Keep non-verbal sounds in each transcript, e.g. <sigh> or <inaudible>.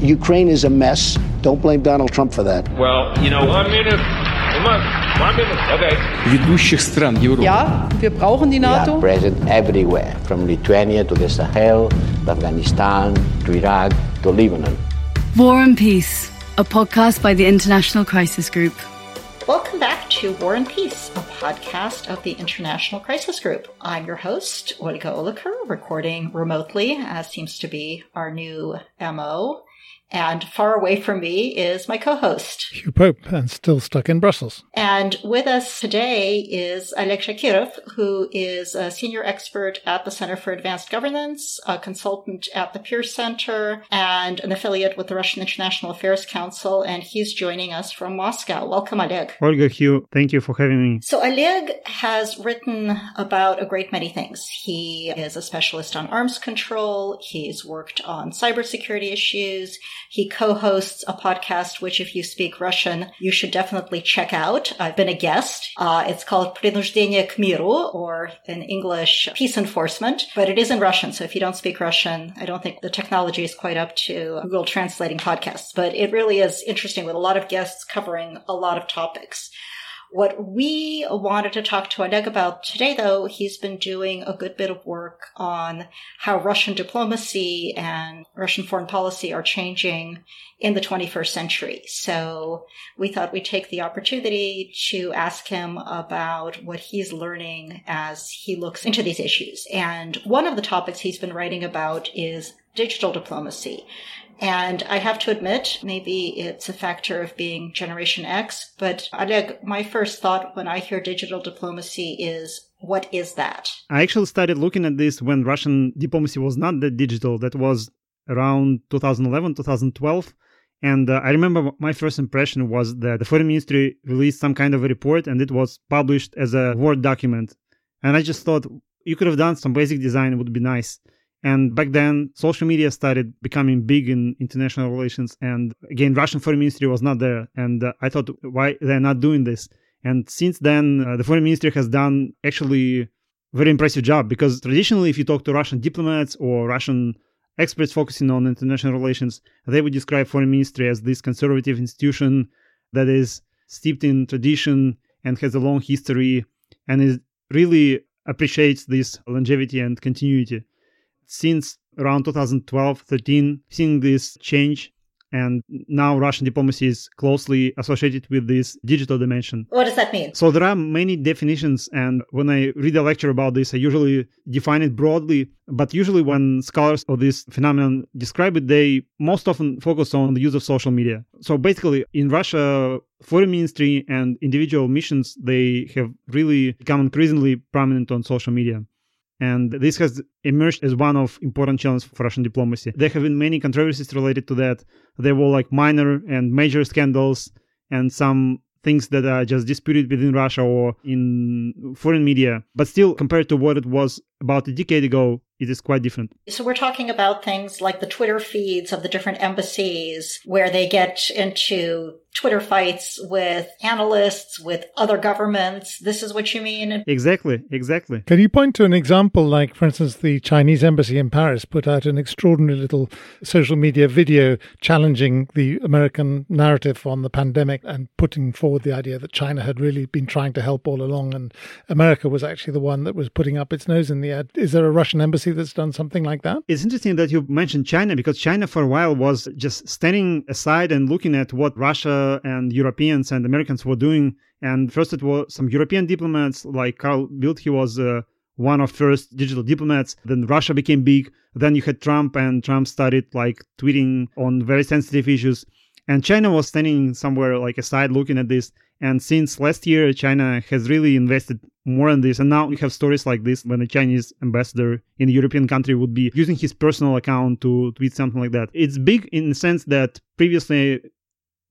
Ukraine is a mess. Don't blame Donald Trump for that. Well, you know, one minute. One, one minute. Okay. ведущих стран Европы. Ja, wir brauchen die We are NATO. present everywhere, from Lithuania to the Sahel, to Afghanistan, to Iraq, to Lebanon. War and Peace, a podcast by the International Crisis Group. Welcome back to War and Peace, a podcast of the International Crisis Group. I'm your host, Olga Oliker, recording remotely, as seems to be our new MO. And far away from me is my co-host. Hugh Pope and still stuck in Brussels. And with us today is Oleg Shakirov, who is a senior expert at the Center for Advanced Governance, a consultant at the PIR Center, and an affiliate with the Russian International Affairs Council. And he's joining us from Moscow. Welcome, Oleg. Olga Hugh, thank you for having me. So Oleg has written about a great many things. He is a specialist on arms control. He's worked on cybersecurity issues. He co-hosts a podcast, which if you speak Russian, you should definitely check out. I've been a guest. Uh, it's called Принуждение к миру, or in English, Peace Enforcement, but it is in Russian. So if you don't speak Russian, I don't think the technology is quite up to Google translating podcasts, but it really is interesting with a lot of guests covering a lot of topics. What we wanted to talk to Oleg about today, though, he's been doing a good bit of work on how Russian diplomacy and Russian foreign policy are changing in the 21st century. So we thought we'd take the opportunity to ask him about what he's learning as he looks into these issues. And one of the topics he's been writing about is digital diplomacy. And I have to admit, maybe it's a factor of being Generation X, but my first thought when I hear digital diplomacy is, what is that? I actually started looking at this when Russian diplomacy was not that digital. That was around 2011, 2012. And uh, I remember my first impression was that the foreign ministry released some kind of a report and it was published as a Word document. And I just thought you could have done some basic design, it would be nice. And back then, social media started becoming big in international relations. And again, Russian foreign ministry was not there. And uh, I thought, why they're not doing this? And since then, uh, the foreign ministry has done actually very impressive job because traditionally, if you talk to Russian diplomats or Russian experts focusing on international relations, they would describe foreign ministry as this conservative institution that is steeped in tradition and has a long history and it really appreciates this longevity and continuity since around 2012 13 seeing this change and now russian diplomacy is closely associated with this digital dimension. What does that mean? so there are many definitions and when i read a lecture about this i usually define it broadly but usually when scholars of this phenomenon describe it they most often focus on the use of social media. So basically in russia foreign ministry and individual missions they have really become increasingly prominent on social media and this has emerged as one of important challenges for Russian diplomacy. There have been many controversies related to that. There were like minor and major scandals and some things that are just disputed within Russia or in foreign media. But still, compared to what it was about a decade ago, it is quite different. So we're talking about things like the Twitter feeds of the different embassies where they get into Twitter fights with analysts, with other governments. This is what you mean? Exactly, exactly. Can you point to an example, like, for instance, the Chinese embassy in Paris put out an extraordinary little social media video challenging the American narrative on the pandemic and putting forward the idea that China had really been trying to help all along and America was actually the one that was putting up its nose in the air. Is there a Russian embassy that's done something like that? It's interesting that you mentioned China because China for a while was just standing aside and looking at what Russia and Europeans and Americans were doing. And first it was some European diplomats like Carl Bildt, he was uh, one of first digital diplomats. Then Russia became big. Then you had Trump and Trump started like tweeting on very sensitive issues. And China was standing somewhere like aside looking at this. And since last year, China has really invested more in this. And now we have stories like this when a Chinese ambassador in a European country would be using his personal account to tweet something like that. It's big in the sense that previously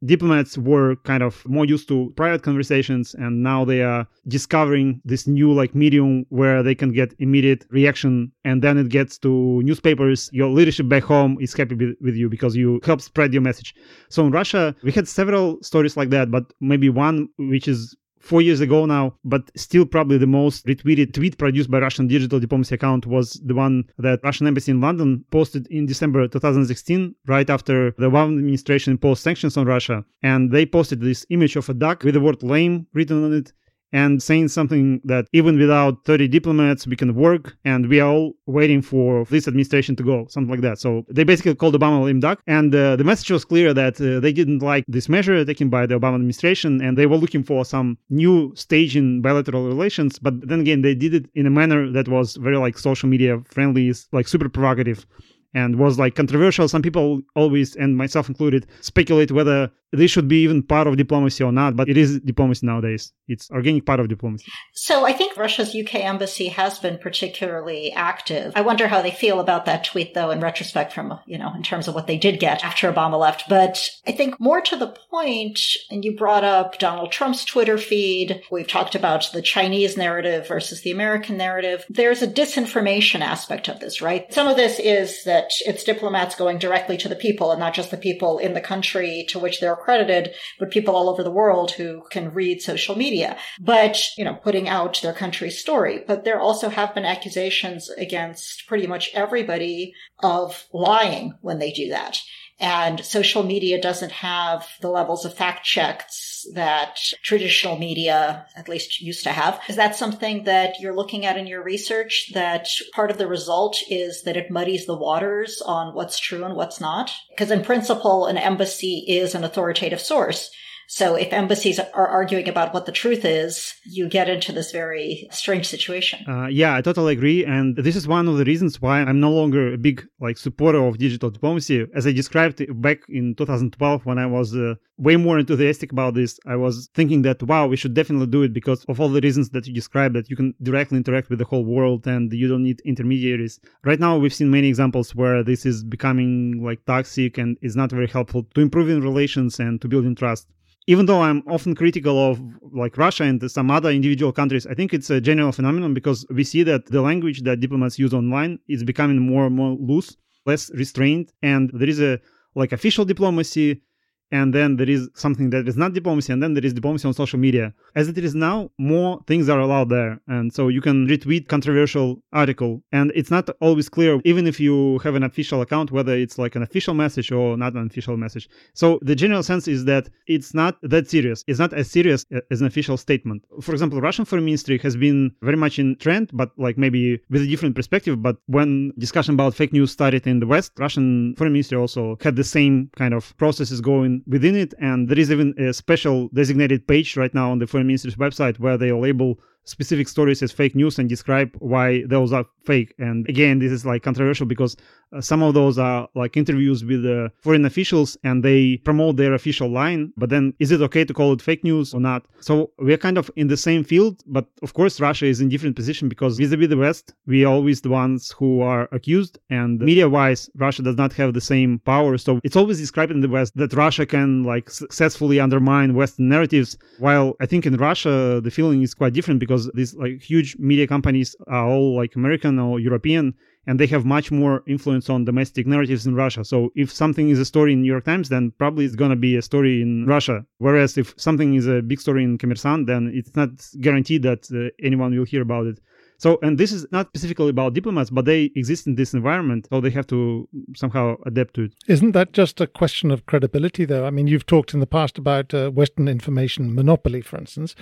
diplomats were kind of more used to private conversations and now they are discovering this new like medium where they can get immediate reaction and then it gets to newspapers. Your leadership back home is happy with, with you because you help spread your message. So in russia we had several stories like that but maybe one which is four years ago now, but still probably the most retweeted tweet produced by Russian digital diplomacy account was the one that Russian embassy in London posted in December 2016, right after the Obama administration imposed sanctions on Russia. And they posted this image of a duck with the word lame written on it and saying something that even without 30 diplomats, we can work and we are all waiting for this administration to go, something like that. So they basically called Obama lame duck. And uh, the message was clear that uh, they didn't like this measure taken by the Obama administration and they were looking for some new stage in bilateral relations. But then again, they did it in a manner that was very like social media friendly, like super provocative and was like controversial. Some people always, and myself included, speculate whether this should be even part of diplomacy or not, but it is diplomacy nowadays. It's organic part of diplomacy. So I think Russia's UK embassy has been particularly active. I wonder how they feel about that tweet though in retrospect from, you know, in terms of what they did get after Obama left. But I think more to the point, and you brought up Donald Trump's Twitter feed. We've talked about the Chinese narrative versus the American narrative. There's a disinformation aspect of this, right? Some of this is that it's diplomats going directly to the people and not just the people in the country to which they're accredited, but people all over the world who can read social media. But, you know, putting out their country's story. But there also have been accusations against pretty much everybody of lying when they do that. And social media doesn't have the levels of fact checks that traditional media at least used to have. Is that something that you're looking at in your research that part of the result is that it muddies the waters on what's true and what's not? Because in principle, an embassy is an authoritative source. So if embassies are arguing about what the truth is, you get into this very strange situation. Uh, yeah, I totally agree. And this is one of the reasons why I'm no longer a big like supporter of digital diplomacy. As I described back in 2012 when I was uh, way more enthusiastic about this, I was thinking that, wow, we should definitely do it because of all the reasons that you described that you can directly interact with the whole world and you don't need intermediaries. Right now, we've seen many examples where this is becoming like toxic and is not very helpful to improving relations and to building trust even though I'm often critical of like Russia and some other individual countries, I think it's a general phenomenon because we see that the language that diplomats use online is becoming more and more loose, less restrained, and there is a like official diplomacy and then there is something that is not diplomacy, and then there is diplomacy on social media. As it is now, more things are allowed there, and so you can retweet controversial article, and it's not always clear, even if you have an official account, whether it's like an official message or not an official message. So the general sense is that it's not that serious. It's not as serious as an official statement. For example, Russian Foreign Ministry has been very much in trend, but like maybe with a different perspective. But when discussion about fake news started in the West, Russian Foreign Ministry also had the same kind of processes going within it. And there is even a special designated page right now on the foreign ministry's website where they label specific stories as fake news and describe why those are fake. And again, this is like controversial because uh, some of those are like interviews with uh, foreign officials and they promote their official line. But then is it okay to call it fake news or not? So we're kind of in the same field. But of course, Russia is in different position because vis-a-vis the West, we are always the ones who are accused. And media-wise, Russia does not have the same power. So it's always described in the West that Russia can like successfully undermine Western narratives. While I think in Russia, the feeling is quite different because because these like huge media companies are all like American European and they have much more influence on domestic narratives in Russia. So if something is a story in New York Times, then probably it's going to be a story in Russia. Whereas if something is a big story in Kommersant, then it's not guaranteed that uh, anyone will hear about it. So, and this is not specifically about diplomats, but they exist in this environment, so they have to somehow adapt to it. Isn't that just a question of credibility, though? I mean, you've talked in the past about uh, Western information monopoly, for instance,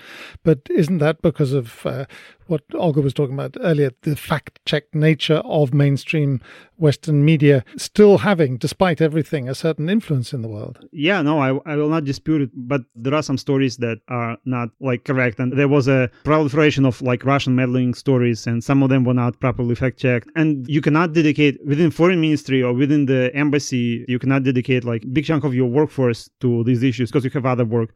but isn't that because of uh, what Olga was talking about earlier, the fact check nature of mainstream Western media still having, despite everything, a certain influence in the world. Yeah, no, I, I will not dispute it, but there are some stories that are not like correct. And there was a proliferation of like Russian meddling stories, and some of them were not properly fact checked. And you cannot dedicate within foreign ministry or within the embassy, you cannot dedicate like big chunk of your workforce to these issues because you have other work.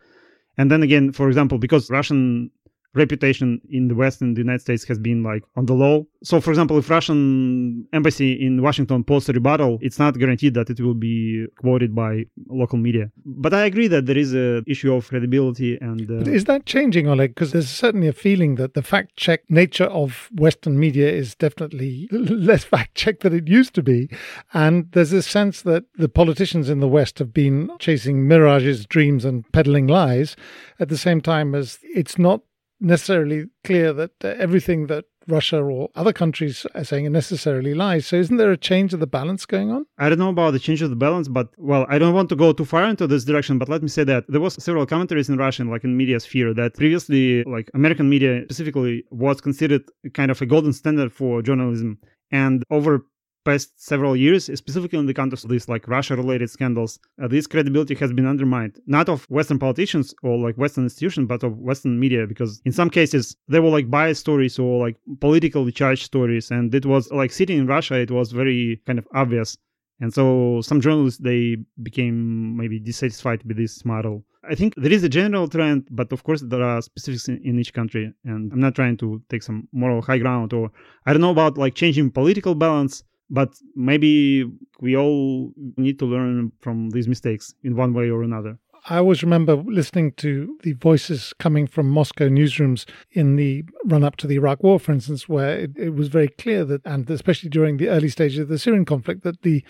And then again, for example, because Russian reputation in the West and the United States has been like on the low. So, for example, if Russian embassy in Washington posts a rebuttal, it's not guaranteed that it will be quoted by local media. But I agree that there is a issue of credibility and. Uh, is that changing, Oleg? Because there's certainly a feeling that the fact check nature of Western media is definitely <laughs> less fact check than it used to be, and there's a sense that the politicians in the West have been chasing mirages, dreams, and peddling lies, at the same time as it's not necessarily clear that uh, everything that Russia or other countries are saying necessarily lies. So isn't there a change of the balance going on? I don't know about the change of the balance, but well, I don't want to go too far into this direction, but let me say that there was several commentaries in Russian, like in media sphere, that previously, like American media specifically, was considered kind of a golden standard for journalism. And over past several years, specifically in the context of these like Russia-related scandals, uh, this credibility has been undermined, not of Western politicians or like Western institutions, but of Western media, because in some cases they were like biased stories or like politically charged stories, and it was like sitting in Russia, it was very kind of obvious. And so some journalists they became maybe dissatisfied with this model. I think there is a general trend, but of course there are specifics in, in, each country. And I'm not trying to take some moral high ground or I don't know about like changing political balance, but maybe we all need to learn from these mistakes in one way or another. I always remember listening to the voices coming from Moscow newsrooms in the run up to the Iraq War, for instance, where it, it, was very clear that, and especially during the early stages of the Syrian conflict, that the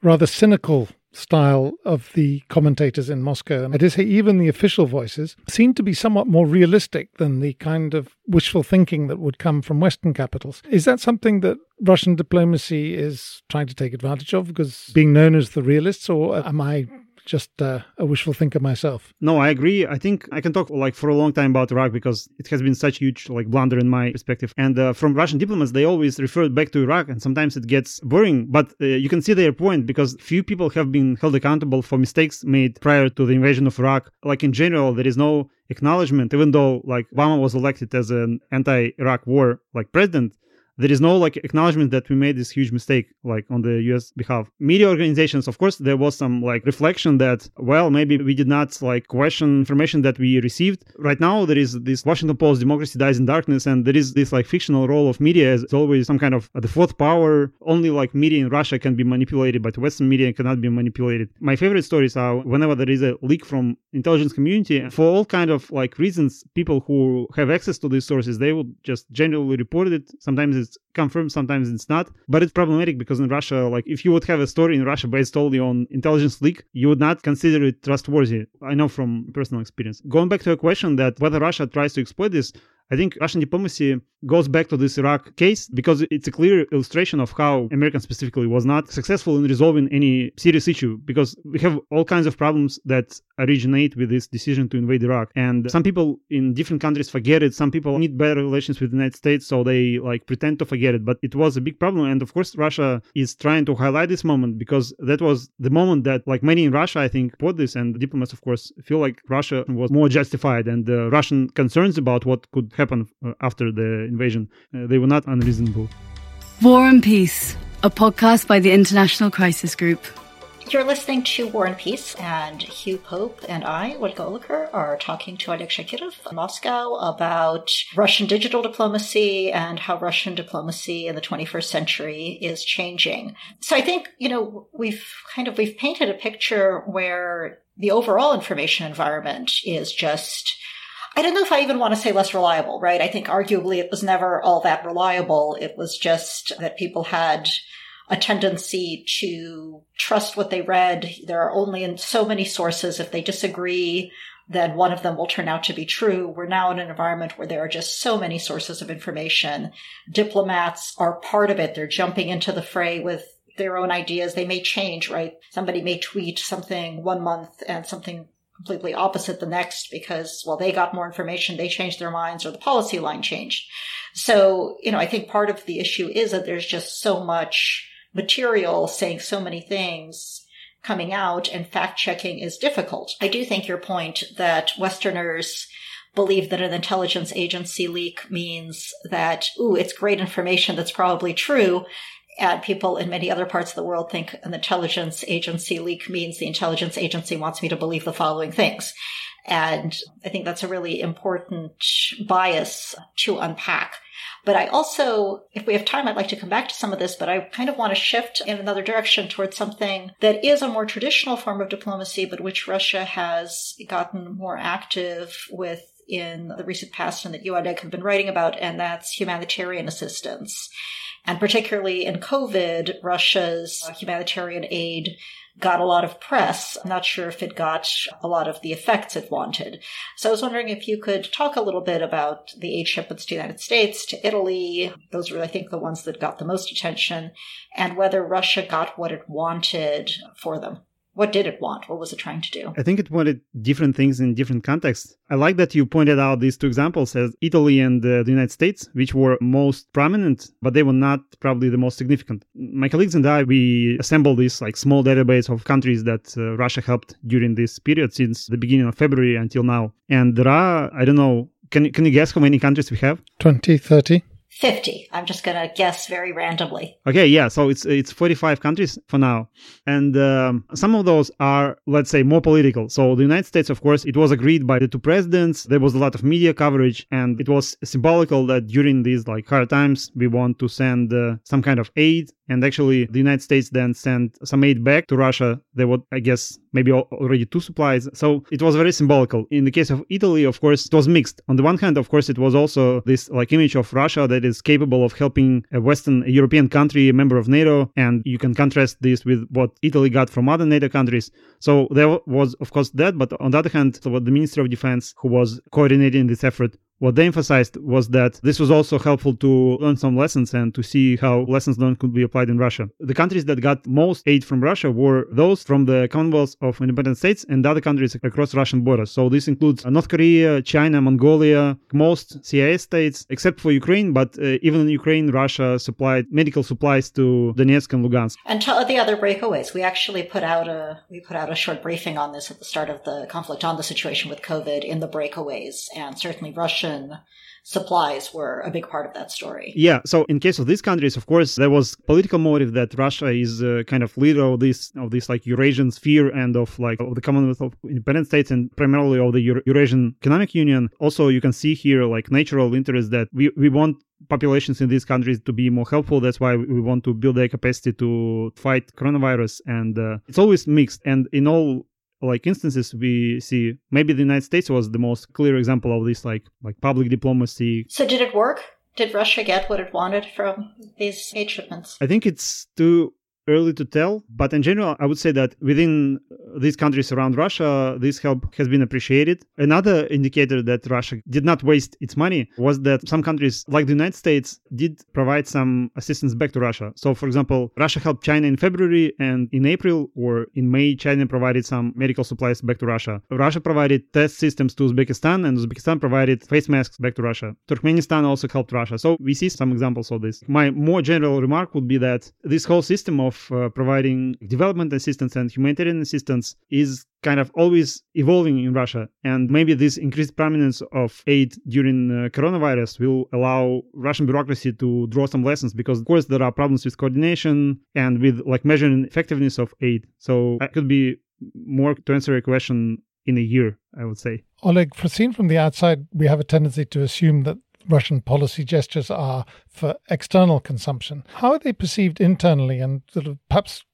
rather cynical style of the commentators in Moscow. And I did say even the official voices seem to be somewhat more realistic than the kind of wishful thinking that would come from Western capitals. Is that something that Russian diplomacy is trying to take advantage of because being known as the realists, or am I just uh, a wishful thinker myself. No, I agree. I think I can talk like for a long time about Iraq because it has been such a huge like blunder in my perspective. And uh, from Russian diplomats, they always refer back to Iraq, and sometimes it gets boring. But uh, you can see their point because few people have been held accountable for mistakes made prior to the invasion of Iraq. Like in general, there is no acknowledgement, even though like Obama was elected as an anti-Iraq war like president there is no like acknowledgement that we made this huge mistake like on the us behalf. Media organizations of course there was some like reflection that well maybe we did not like question information that we received. Right now there is this washington post democracy dies in darkness and there is this like fictional role of media as always some kind of the fourth power. Only like media in russia can be manipulated but western media cannot be manipulated. My favorite stories are whenever there is a leak from intelligence community. For all kind of like reasons people who have access to these sources they will just generally report it. Sometimes it's confirmed, sometimes it's not. But it's problematic because in Russia, like if you would have a story in Russia based solely on intelligence leak, you would not consider it trustworthy. I know from personal experience. Going back to a question that whether Russia tries to exploit this, I think Russian diplomacy goes back to this Iraq case because it's a clear illustration of how America specifically was not successful in resolving any serious issue because we have all kinds of problems that originate with this decision to invade Iraq. And some people in different countries forget it. Some people need better relations with the United States, so they like pretend to forget it. But it was a big problem. And of course, Russia is trying to highlight this moment because that was the moment that, like many in Russia, I think, put this. And diplomats, of course, feel like Russia was more justified. And the Russian concerns about what could happen uh, after the invasion. Uh, they were not unreasonable. War and Peace, a podcast by the International Crisis Group. You're listening to War and Peace, and Hugh Pope and I, Olga Oliker, are talking to Oleg Shakirov in Moscow about Russian digital diplomacy and how Russian diplomacy in the 21st century is changing. So I think, you know, we've kind of, we've painted a picture where the overall information environment is just I don't know if I even want to say less reliable, right? I think arguably it was never all that reliable. It was just that people had a tendency to trust what they read. There are only so many sources. If they disagree, then one of them will turn out to be true. We're now in an environment where there are just so many sources of information. Diplomats are part of it. They're jumping into the fray with their own ideas. They may change, right? Somebody may tweet something one month and something completely opposite the next because, well, they got more information, they changed their minds, or the policy line changed. So, you know, I think part of the issue is that there's just so much material saying so many things coming out and fact checking is difficult. I do think your point that Westerners believe that an intelligence agency leak means that, ooh, it's great information that's probably true. And people in many other parts of the world think an intelligence agency leak means the intelligence agency wants me to believe the following things. And I think that's a really important bias to unpack. But I also, if we have time, I'd like to come back to some of this, but I kind of want to shift in another direction towards something that is a more traditional form of diplomacy, but which Russia has gotten more active with in the recent past and that you, Oleg, have been writing about, and that's humanitarian assistance. And particularly in COVID, Russia's humanitarian aid got a lot of press. I'm not sure if it got a lot of the effects it wanted. So I was wondering if you could talk a little bit about the aid shipments to the United States, to Italy. Those were, I think, the ones that got the most attention, and whether Russia got what it wanted for them. What did it want? What was it trying to do? I think it wanted different things in different contexts. I like that you pointed out these two examples as Italy and uh, the United States, which were most prominent, but they were not probably the most significant. My colleagues and I, we assembled this like small database of countries that uh, Russia helped during this period since the beginning of February until now. And there are, I don't know, can, can you guess how many countries we have? 20, 30. 50. I'm just going to guess very randomly. Okay, yeah, so it's it's 45 countries for now. And um, some of those are let's say more political. So the United States of course, it was agreed by the two presidents. There was a lot of media coverage and it was symbolical that during these like hard times we want to send uh, some kind of aid and actually the United States then sent some aid back to Russia. There were I guess maybe already two supplies. So it was very symbolical. In the case of Italy, of course, it was mixed. On the one hand, of course, it was also this like image of Russia that is capable of helping a Western a European country, a member of NATO, and you can contrast this with what Italy got from other NATO countries. So there was, of course, that. But on the other hand, so what the Minister of Defense, who was coordinating this effort, what they emphasized was that this was also helpful to learn some lessons and to see how lessons learned could be applied in Russia. The countries that got most aid from Russia were those from the Commonwealth of Independent States and other countries across Russian borders. So this includes North Korea, China, Mongolia, most CIS states, except for Ukraine. But uh, even in Ukraine, Russia supplied medical supplies to Donetsk and Lugansk. And tell the other breakaways. We actually put out a we put out a short briefing on this at the start of the conflict on the situation with COVID in the breakaways, and certainly Russia supplies were a big part of that story. Yeah. So in case of these countries, of course, there was political motive that Russia is uh, kind of leader of this of this like Eurasian sphere and of like of the Commonwealth of Independent States and primarily of the Eurasian Economic Union. Also, you can see here like natural interest that we we want populations in these countries to be more helpful. That's why we want to build their capacity to fight coronavirus. And uh, it's always mixed. And in all like instances we see. Maybe the united states was the most clear example of this like like public diplomacy. So did it work? Did russia get what it wanted from these aid shipments? I think it's too early to tell, but in general, I would say that within uh, these countries around Russia, this help has been appreciated. Another indicator that Russia did not waste its money was that some countries, like the United States, did provide some assistance back to Russia. So, for example, Russia helped China in February, and in April or in May, China provided some medical supplies back to Russia. Russia provided test systems to Uzbekistan, and Uzbekistan provided face masks back to Russia. Turkmenistan also helped Russia. So, we see some examples of this. My more general remark would be that this whole system of of uh, providing development assistance and humanitarian assistance is kind of always evolving in Russia. And maybe this increased prominence of aid during uh, coronavirus will allow Russian bureaucracy to draw some lessons because, of course, there are problems with coordination and with like measuring effectiveness of aid. So that could be more to answer your question in a year, I would say. Oleg, for seen from the outside, we have a tendency to assume that Russian policy gestures are for external consumption. How are they perceived internally? And sort of perhaps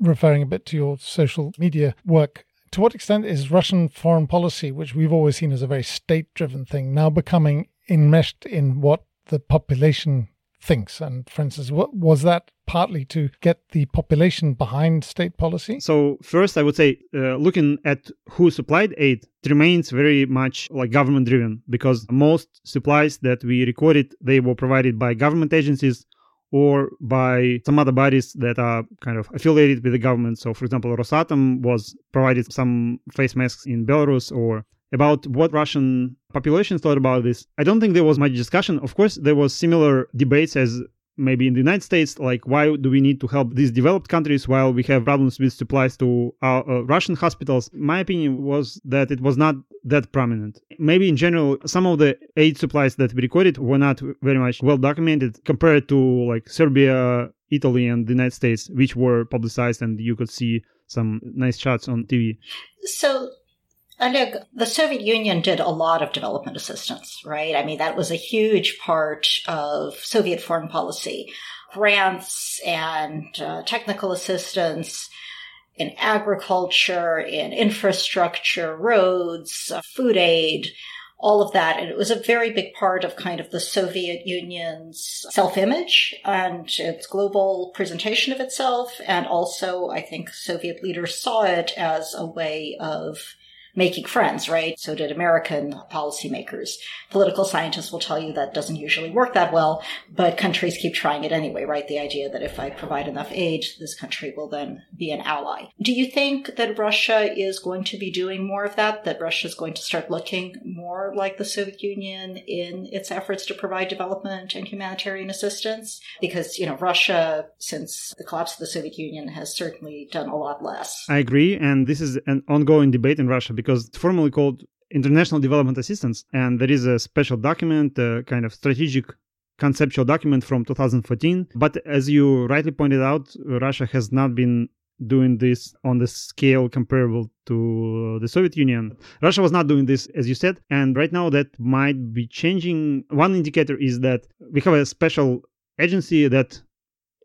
referring a bit to your social media work, to what extent is Russian foreign policy, which we've always seen as a very state driven thing, now becoming enmeshed in what the population thinks. And for instance, what was that partly to get the population behind state policy? So first, I would say, uh, looking at who supplied aid, it remains very much like government driven because most supplies that we recorded they were provided by government agencies or by some other bodies that are kind of affiliated with the government. So, for example, Rosatom was provided some face masks in Belarus, or about what Russian population thought about this. I don't think there was much discussion. Of course, there was similar debates as maybe in the United States, like why do we need to help these developed countries while we have problems with supplies to our uh, Russian hospitals? My opinion was that it was not that prominent. Maybe in general, some of the aid supplies that we recorded were not very much well documented compared to like Serbia, Italy, and the United States, which were publicized and you could see some nice shots on TV. So Oleg, the Soviet Union did a lot of development assistance, right? I mean, that was a huge part of Soviet foreign policy. Grants and uh, technical assistance in agriculture, in infrastructure, roads, uh, food aid, all of that. And it was a very big part of kind of the Soviet Union's self image and its global presentation of itself. And also, I think Soviet leaders saw it as a way of making friends, right? So did American policymakers. Political scientists will tell you that doesn't usually work that well, but countries keep trying it anyway, right? The idea that if I provide enough aid, this country will then be an ally. Do you think that Russia is going to be doing more of that? That Russia is going to start looking more like the Soviet Union in its efforts to provide development and humanitarian assistance? Because, you know, Russia, since the collapse of the Soviet Union, has certainly done a lot less. I agree. And this is an ongoing debate in Russia because it's formally called International Development Assistance. And there is a special document, a kind of strategic conceptual document from 2014. But as you rightly pointed out, Russia has not been doing this on the scale comparable to uh, the Soviet Union. Russia was not doing this, as you said, and right now that might be changing. One indicator is that we have a special agency that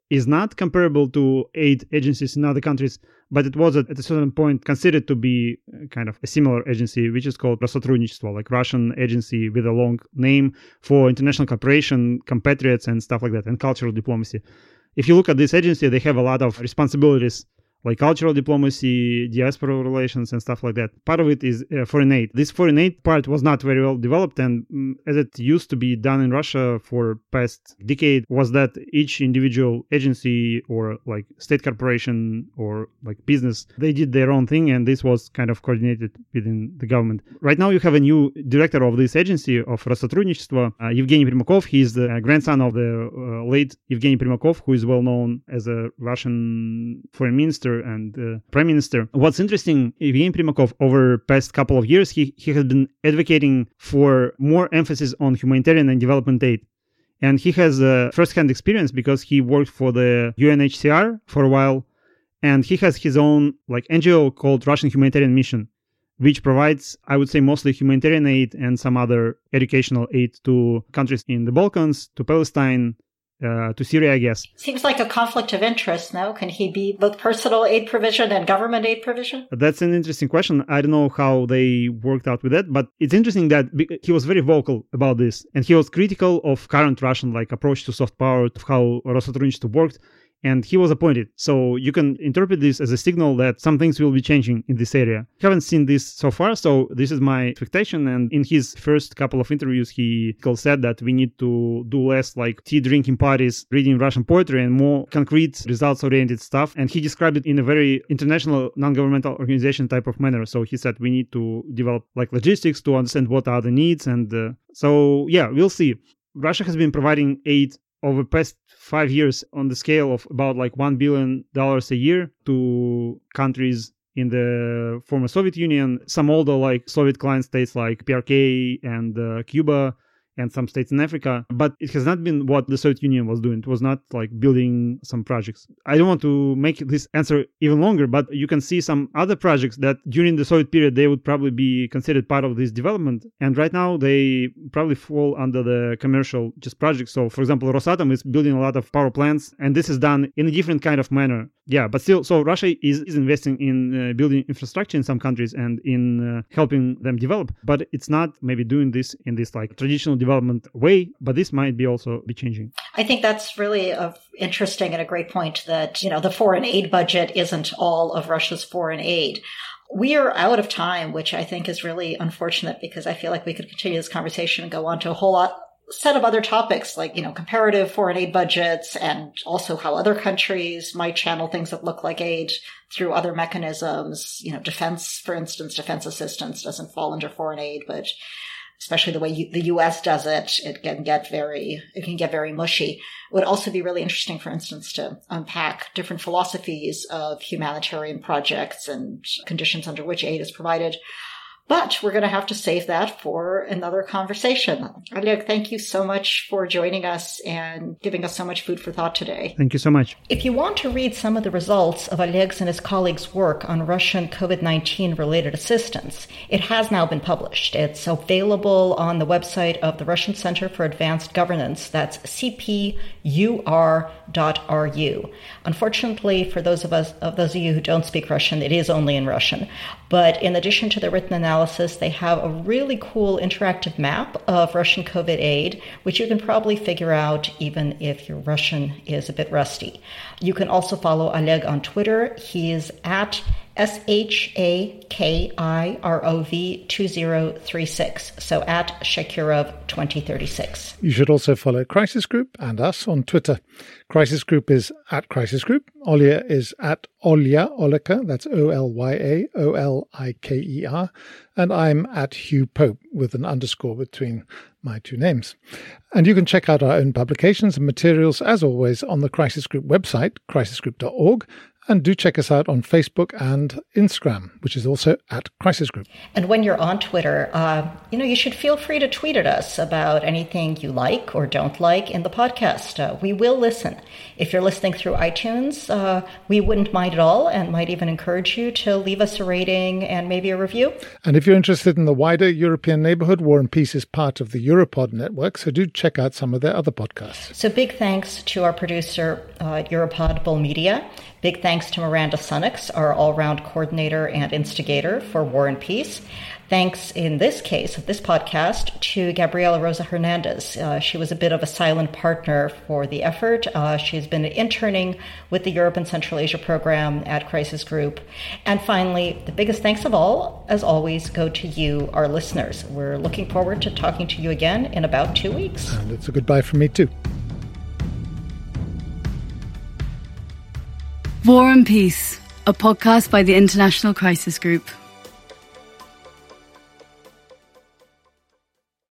is not comparable to aid agencies in other countries, but it was at a certain point considered to be uh, kind of a similar agency, which is called Rossotrudnichestvo, like Russian agency with a long name for international cooperation, compatriots, and stuff like that, and cultural diplomacy. If you look at this agency, they have a lot of responsibilities like cultural diplomacy, diaspora relations, and stuff like that. Part of it is uh, foreign aid. This foreign aid part was not very well developed, and mm, as it used to be done in Russia for past decade, was that each individual agency or like state corporation or like business they did their own thing, and this was kind of coordinated within the government. Right now, you have a new director of this agency of Rossotrudnichestvo, uh, Evgeny Primakov. He's the grandson of the uh, late Evgeny Primakov, who is well known as a Russian foreign minister minister and uh, prime minister. What's interesting, Evgeny Primakov, over past couple of years, he, he has been advocating for more emphasis on humanitarian and development aid. And he has a first-hand experience because he worked for the UNHCR for a while, and he has his own like NGO called Russian Humanitarian Mission, which provides, I would say, mostly humanitarian aid and some other educational aid to countries in the Balkans, to Palestine, uh, to Syria, I guess. Seems like a conflict of interest, no? Can he be both personal aid provision and government aid provision? That's an interesting question. I don't know how they worked out with that, but it's interesting that he was very vocal about this, and he was critical of current Russian like approach to soft power, of how Rossotrudnichestvo worked, and he was appointed. So you can interpret this as a signal that some things will be changing in this area. Haven't seen this so far, so this is my expectation. And in his first couple of interviews, he said that we need to do less like tea drinking parties, reading Russian poetry, and more concrete, results oriented stuff. And he described it in a very international, non governmental organization type of manner. So he said we need to develop like logistics to understand what are the needs. And uh, so, yeah, we'll see. Russia has been providing aid over past five years on the scale of about like $1 billion a year to countries in the former Soviet Union, some older like Soviet client states like PRK and uh, Cuba, and some states in Africa, but it has not been what the Soviet Union was doing. It was not like building some projects. I don't want to make this answer even longer, but you can see some other projects that during the Soviet period they would probably be considered part of this development, and right now they probably fall under the commercial just projects. So, for example, Rosatom is building a lot of power plants, and this is done in a different kind of manner. Yeah, but still, so Russia is, is investing in uh, building infrastructure in some countries and in uh, helping them develop, but it's not maybe doing this in this like traditional development way, but this might be also be changing. I think that's really a interesting and a great point that, you know, the foreign aid budget isn't all of Russia's foreign aid. We are out of time, which I think is really unfortunate because I feel like we could continue this conversation and go on to a whole lot set of other topics like, you know, comparative foreign aid budgets and also how other countries might channel things that look like aid through other mechanisms. You know, defense, for instance, defense assistance doesn't fall under foreign aid, but especially the way you, the U.S. does it, it can get very, it can get very mushy. It would also be really interesting, for instance, to unpack different philosophies of humanitarian projects and conditions under which aid is provided. But we're going to have to save that for another conversation. Oleg, thank you so much for joining us and giving us so much food for thought today. Thank you so much. If you want to read some of the results of Oleg's and his colleagues' work on Russian COVID 19 related assistance, it has now been published. It's available on the website of the Russian Center for Advanced Governance. That's cpur.ru. Unfortunately, for those of us, of those of you who don't speak Russian, it is only in Russian. But in addition to the written analysis, they have a really cool interactive map of Russian COVID aid, which you can probably figure out even if your Russian is a bit rusty. You can also follow Oleg on Twitter. He is at S H A K I R O V 2036. So at Shakirov 2036. You should also follow Crisis Group and us on Twitter. Crisis Group is at Crisis Group. Olya is at Olya Oliker. That's O L Y A O L I K E R. And I'm at Hugh Pope with an underscore between my two names. And you can check out our own publications and materials, as always, on the Crisis Group website, crisisgroup.org, and do check us out on Facebook and Instagram, which is also at Crisis Group. And when you're on Twitter, uh, you know, you should feel free to tweet at us about anything you like or don't like in the podcast. Uh, we will listen. If you're listening through iTunes, uh, we wouldn't mind at all and might even encourage you to leave us a rating and maybe a review. And if you're interested in the wider European neighborhood, War and Peace is part of the Europod network, so do check out some of their other podcasts. So big thanks to our producer, uh, Europod Bull Media. Big thanks to Miranda Sunnix, our all round coordinator and instigator for War and Peace. Thanks in this case of this podcast to Gabriela Rosa Hernandez. Uh, she was a bit of a silent partner for the effort. Uh, she's been interning with the Europe and Central Asia program at Crisis Group. And finally, the biggest thanks of all, as always, go to you, our listeners. We're looking forward to talking to you again in about two weeks. And it's a goodbye from me, too. War and Peace, a podcast by the International Crisis Group.